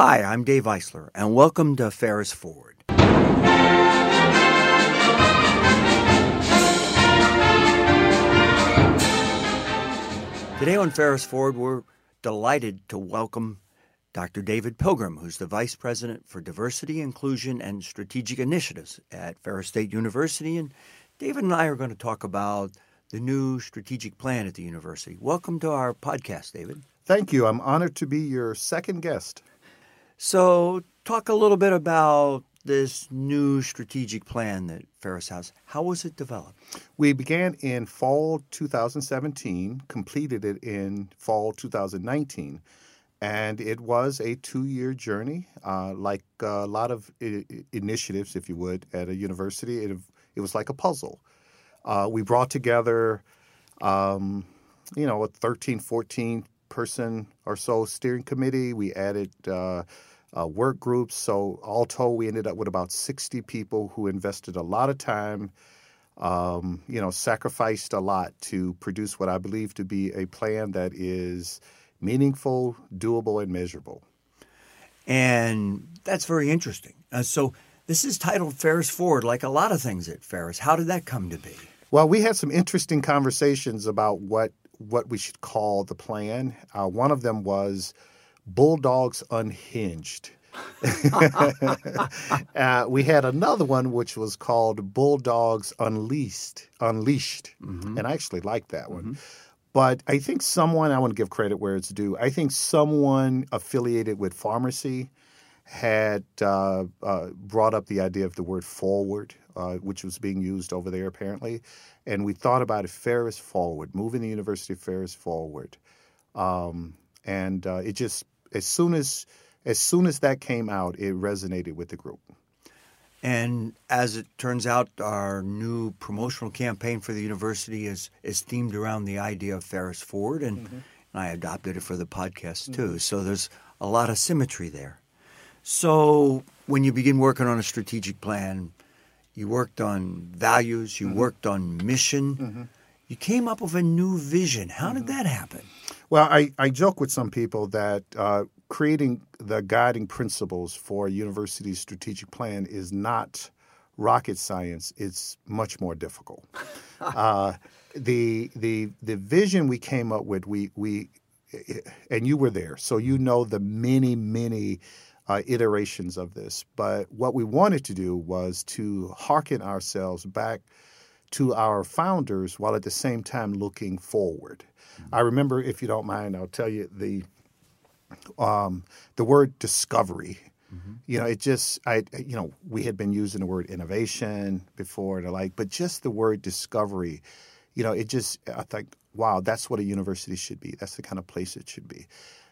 Hi, I'm Dave Eisler, and welcome to Ferris Forward. Today on Ferris Forward, we're delighted to welcome Dr. David Pilgrim, who's the Vice President for Diversity, Inclusion, and Strategic Initiatives at Ferris State University. And David and I are going to talk about the new strategic plan at the university. Welcome to our podcast, David. Thank you. I'm honored to be your second guest. So, talk a little bit about this new strategic plan that Ferris has. How was it developed? We began in fall 2017, completed it in fall 2019. And it was a two year journey, uh, like a lot of I- initiatives, if you would, at a university. It, it was like a puzzle. Uh, we brought together, um, you know, a 13, 14 person or so steering committee. We added uh, uh, work groups. So, all told, we ended up with about 60 people who invested a lot of time, um, you know, sacrificed a lot to produce what I believe to be a plan that is meaningful, doable, and measurable. And that's very interesting. Uh, so, this is titled Ferris Forward, like a lot of things at Ferris. How did that come to be? Well, we had some interesting conversations about what what we should call the plan. Uh, one of them was Bulldogs Unhinged. uh, we had another one which was called Bulldogs Unleashed. Unleashed, mm-hmm. and I actually like that one. Mm-hmm. But I think someone I want to give credit where it's due. I think someone affiliated with pharmacy had uh, uh, brought up the idea of the word forward, uh, which was being used over there apparently, and we thought about it Ferris forward, moving the University of Ferris forward, um, and uh, it just as soon as as soon as that came out, it resonated with the group. And as it turns out, our new promotional campaign for the university is is themed around the idea of Ferris Forward, and, mm-hmm. and I adopted it for the podcast too. Mm-hmm. So there's a lot of symmetry there. So when you begin working on a strategic plan, you worked on values, you mm-hmm. worked on mission, mm-hmm. you came up with a new vision. How did mm-hmm. that happen? Well, I, I joke with some people that uh, creating the guiding principles for a university's strategic plan is not rocket science. It's much more difficult. uh, the the the vision we came up with, we we, and you were there, so you know the many many. Uh, iterations of this. But what we wanted to do was to hearken ourselves back to our founders while at the same time looking forward. Mm-hmm. I remember, if you don't mind, I'll tell you the um, the word discovery. Mm-hmm. You know, it just I you know we had been using the word innovation before and the like, but just the word discovery. You know, it just I think wow, that's what a university should be. That's the kind of place it should be.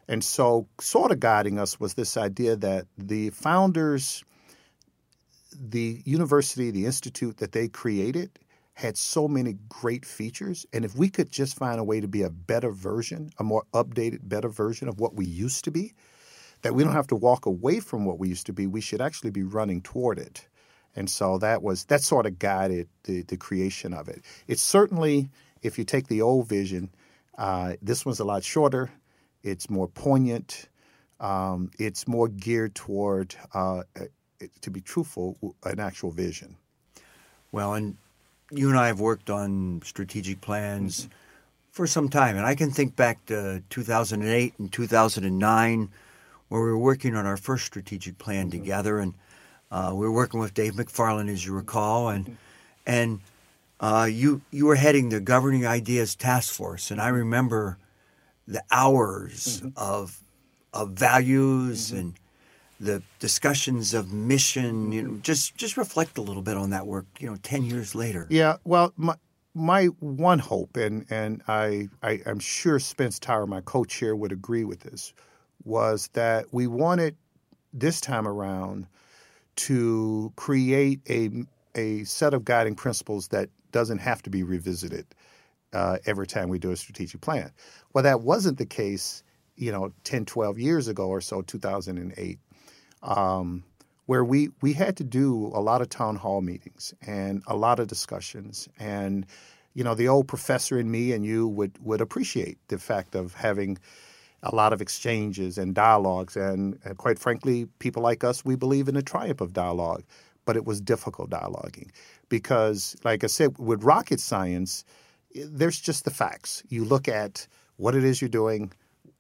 And so, sort of guiding us was this idea that the founders, the university, the institute that they created had so many great features. And if we could just find a way to be a better version, a more updated, better version of what we used to be, that we don't have to walk away from what we used to be, we should actually be running toward it. And so that was that sort of guided the, the creation of it. It's certainly, if you take the old vision, uh, this one's a lot shorter. It's more poignant. Um, it's more geared toward, uh, to be truthful, an actual vision. Well, and you and I have worked on strategic plans mm-hmm. for some time, and I can think back to 2008 and 2009, where we were working on our first strategic plan mm-hmm. together, and uh, we were working with Dave McFarland, as you recall, and mm-hmm. and uh, you you were heading the Governing Ideas Task Force, and I remember the hours mm-hmm. of of values mm-hmm. and the discussions of mission. You know, just just reflect a little bit on that work. You know, ten years later. Yeah. Well, my my one hope, and and I, I am sure Spence Tower, my co-chair, would agree with this, was that we wanted this time around to create a a set of guiding principles that doesn't have to be revisited uh, every time we do a strategic plan. Well, that wasn't the case, you know, 10, 12 years ago or so, 2008 um, where we we had to do a lot of town hall meetings and a lot of discussions and you know the old professor in me and you would would appreciate the fact of having a lot of exchanges and dialogues. And, and, quite frankly, people like us, we believe in the triumph of dialogue. But it was difficult dialoguing because, like I said, with rocket science, there's just the facts. You look at what it is you're doing,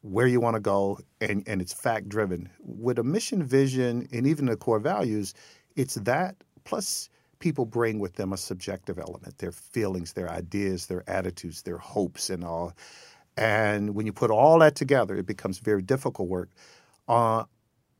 where you want to go, and, and it's fact driven. With a mission vision and even the core values, it's that plus people bring with them a subjective element their feelings, their ideas, their attitudes, their hopes, and all. And when you put all that together, it becomes very difficult work. Uh,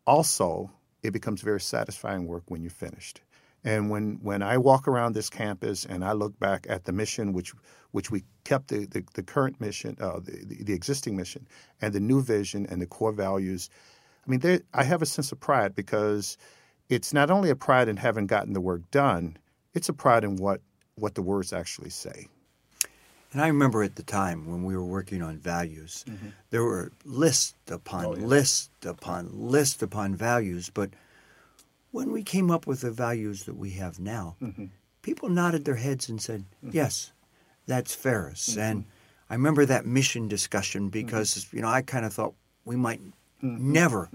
also, it becomes very satisfying work when you're finished. And when, when I walk around this campus and I look back at the mission, which which we kept the, the, the current mission, uh, the, the, the, existing mission, and the new vision and the core values, I mean, I have a sense of pride because it's not only a pride in having gotten the work done, it's a pride in what, what the words actually say. And I remember at the time when we were working on values, mm-hmm. there were list upon oh, yeah. list upon list upon values. But when we came up with the values that we have now, mm-hmm. people nodded their heads and said, mm-hmm. "Yes, that's Ferris." Mm-hmm. And I remember that mission discussion mm-hmm. because you know I kind of thought we might mm-hmm. never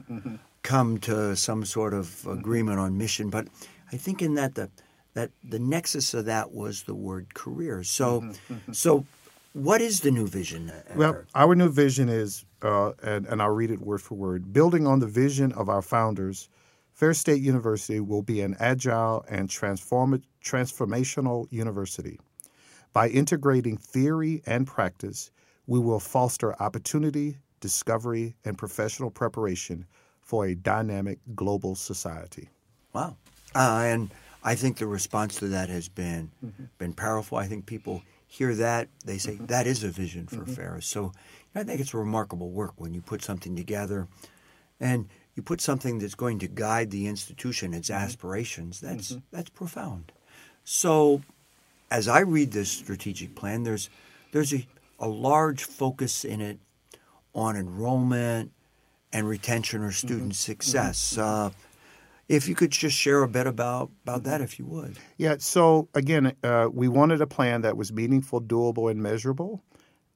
come to some sort of agreement on mission, but I think in that the that the nexus of that was the word career. So, so what is the new vision? Well, our new vision is, uh, and, and I'll read it word for word, building on the vision of our founders. Ferris State University will be an agile and transform- transformational university. By integrating theory and practice, we will foster opportunity, discovery, and professional preparation for a dynamic global society. Wow. Uh, and I think the response to that has been mm-hmm. been powerful. I think people hear that they say mm-hmm. that is a vision for mm-hmm. Ferris. So I think it's remarkable work when you put something together, and you put something that's going to guide the institution, its mm-hmm. aspirations. That's mm-hmm. that's profound. So, as I read this strategic plan, there's there's a, a large focus in it on enrollment and retention or student mm-hmm. success. Uh, if you could just share a bit about about that, if you would. Yeah. So again, uh, we wanted a plan that was meaningful, doable, and measurable,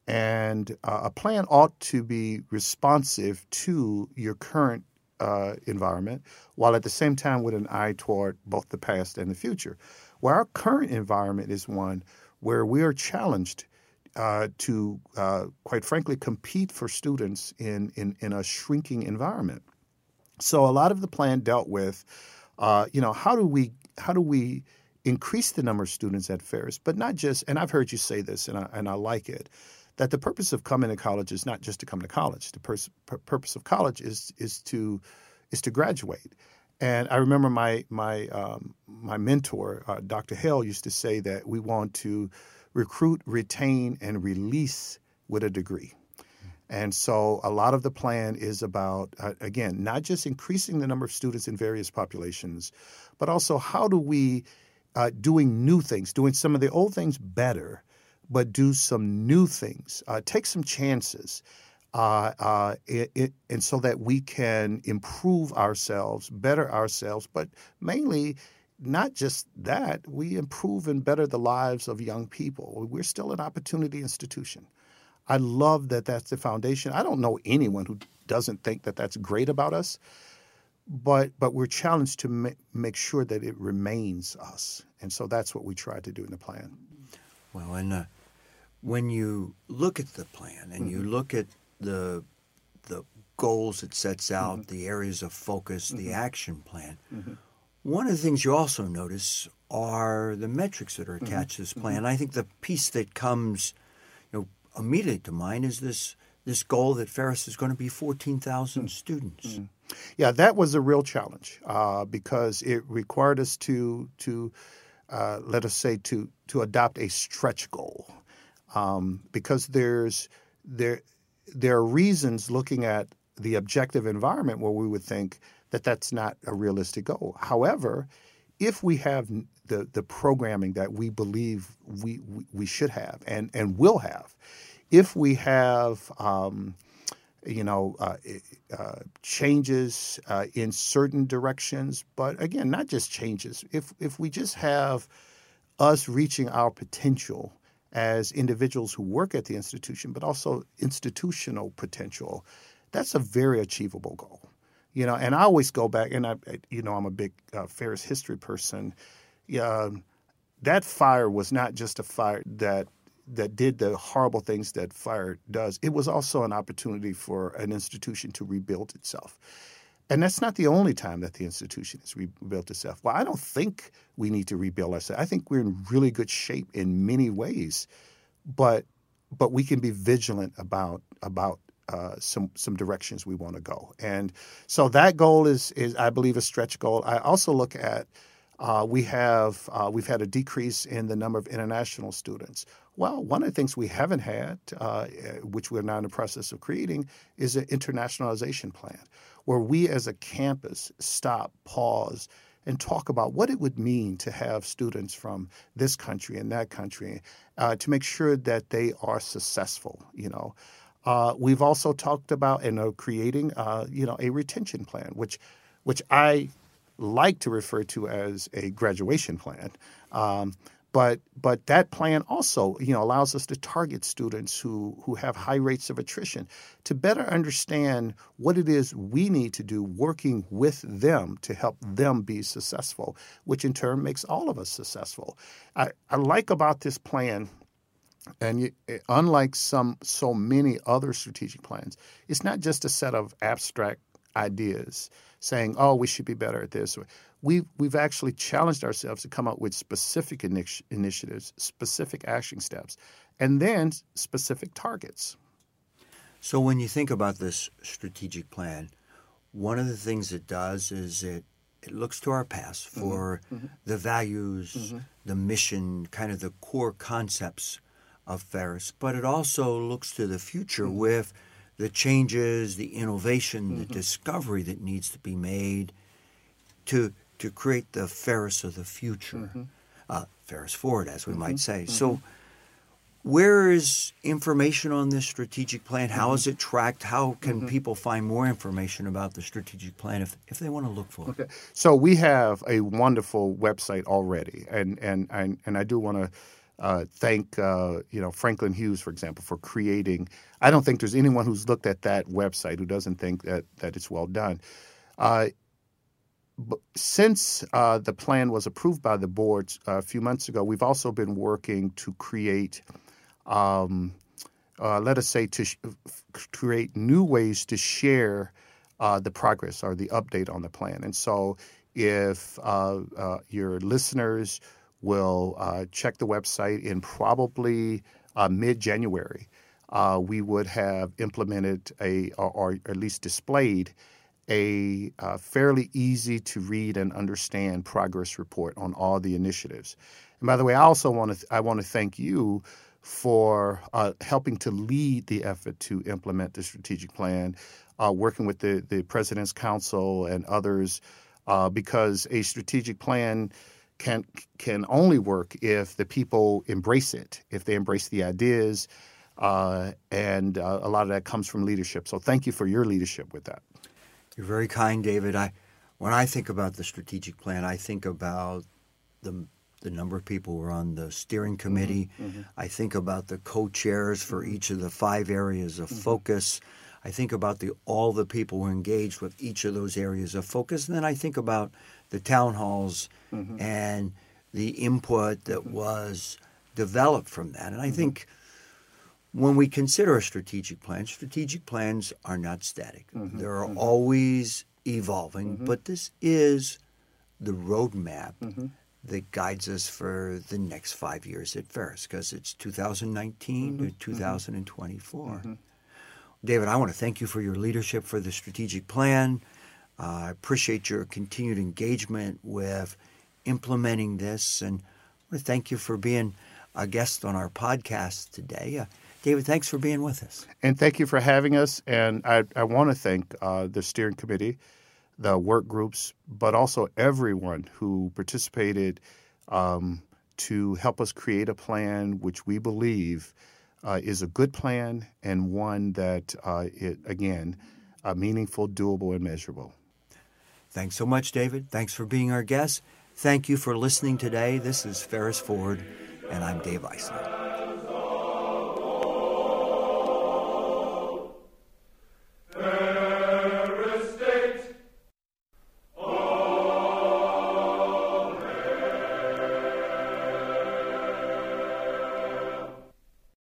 and uh, a plan ought to be responsive to your current uh, environment, while at the same time with an eye toward both the past and the future. Where our current environment is one where we are challenged uh, to, uh, quite frankly, compete for students in, in, in a shrinking environment. So a lot of the plan dealt with, uh, you know, how do we how do we increase the number of students at Ferris, but not just. And I've heard you say this, and I, and I like it. That the purpose of coming to college is not just to come to college. The pers- purpose of college is is to is to graduate. And I remember my my um, my mentor, uh, Dr. Hale, used to say that we want to recruit, retain, and release with a degree. And so a lot of the plan is about, uh, again, not just increasing the number of students in various populations, but also how do we, uh, doing new things, doing some of the old things better, but do some new things, uh, take some chances. Uh, uh, it, it, and so that we can improve ourselves, better ourselves, but mainly not just that, we improve and better the lives of young people. We're still an opportunity institution. I love that that's the foundation. I don't know anyone who doesn't think that that's great about us, but but we're challenged to ma- make sure that it remains us, and so that's what we try to do in the plan. Well, and uh, when you look at the plan and mm-hmm. you look at the the goals it sets out, mm-hmm. the areas of focus, mm-hmm. the action plan. Mm-hmm. One of the things you also notice are the metrics that are mm-hmm. attached to this plan. Mm-hmm. I think the piece that comes you know immediately to mind is this this goal that Ferris is going to be 14,000 mm. students. Yeah, that was a real challenge uh, because it required us to to uh, let us say to to adopt a stretch goal um, because there's there there are reasons looking at the objective environment where we would think that that's not a realistic goal. However, if we have the the programming that we believe we we, we should have and and will have, if we have um, you know uh, uh, changes uh, in certain directions, but again, not just changes. If if we just have us reaching our potential as individuals who work at the institution, but also institutional potential, that's a very achievable goal. You know, and I always go back, and I, you know, I'm a big uh, Ferris history person. Yeah, that fire was not just a fire that that did the horrible things that fire does. It was also an opportunity for an institution to rebuild itself. And that's not the only time that the institution has rebuilt itself. Well, I don't think we need to rebuild ourselves. I think we're in really good shape in many ways, but but we can be vigilant about about uh, some some directions we want to go. And so that goal is is I believe a stretch goal. I also look at uh, we have uh, we've had a decrease in the number of international students. Well, one of the things we haven't had, uh, which we're now in the process of creating, is an internationalization plan where we as a campus stop, pause, and talk about what it would mean to have students from this country and that country uh, to make sure that they are successful. You know, uh, we've also talked about and are creating, uh, you know, a retention plan, which, which I like to refer to as a graduation plan. Um, but but that plan also you know allows us to target students who who have high rates of attrition to better understand what it is we need to do working with them to help them be successful which in turn makes all of us successful. I, I like about this plan and you, eh, unlike some so many other strategic plans it's not just a set of abstract ideas saying oh we should be better at this we've, we've actually challenged ourselves to come up with specific initi- initiatives, specific action steps, and then specific targets. So, when you think about this strategic plan, one of the things it does is it, it looks to our past mm-hmm. for mm-hmm. the values, mm-hmm. the mission, kind of the core concepts of Ferris, but it also looks to the future mm-hmm. with the changes, the innovation, the mm-hmm. discovery that needs to be made to to create the Ferris of the future, mm-hmm. uh, Ferris forward, as we mm-hmm. might say. Mm-hmm. So, where is information on this strategic plan? How is mm-hmm. it tracked? How can mm-hmm. people find more information about the strategic plan if, if they want to look for it? Okay. So we have a wonderful website already, and and and, and I do want to. Uh, thank uh, you know Franklin Hughes, for example, for creating. I don't think there's anyone who's looked at that website who doesn't think that that it's well done. Uh, since uh, the plan was approved by the board uh, a few months ago, we've also been working to create, um, uh, let us say, to sh- create new ways to share uh, the progress or the update on the plan. And so, if uh, uh, your listeners will check the website in probably mid January, we would have implemented a, or, or at least displayed a uh, fairly easy to read and understand progress report on all the initiatives. And by the way, I also want to th- I want to thank you for uh, helping to lead the effort to implement the strategic plan, uh, working with the the President's Council and others, uh, because a strategic plan can can only work if the people embrace it, if they embrace the ideas. Uh, and uh, a lot of that comes from leadership. So, thank you for your leadership with that. You're very kind, David. I, when I think about the strategic plan, I think about the the number of people who are on the steering mm-hmm. committee. Mm-hmm. I think about the co-chairs for mm-hmm. each of the five areas of mm-hmm. focus. I think about the all the people who are engaged with each of those areas of focus, and then I think about the town halls mm-hmm. and the input that mm-hmm. was developed from that. And I think when we consider a strategic plan, strategic plans are not static. Mm-hmm, They're mm-hmm. always evolving, mm-hmm. but this is the roadmap mm-hmm. that guides us for the next five years at Ferris because it's 2019 to mm-hmm, mm-hmm. 2024. David, I want to thank you for your leadership for the strategic plan. Uh, I appreciate your continued engagement with implementing this, and I want to thank you for being a guest on our podcast today. Uh, David, thanks for being with us. And thank you for having us. And I, I want to thank uh, the steering committee, the work groups, but also everyone who participated um, to help us create a plan which we believe uh, is a good plan and one that, uh, it, again, uh, meaningful, doable, and measurable. Thanks so much, David. Thanks for being our guest. Thank you for listening today. This is Ferris Forward, and I'm Dave Eisler.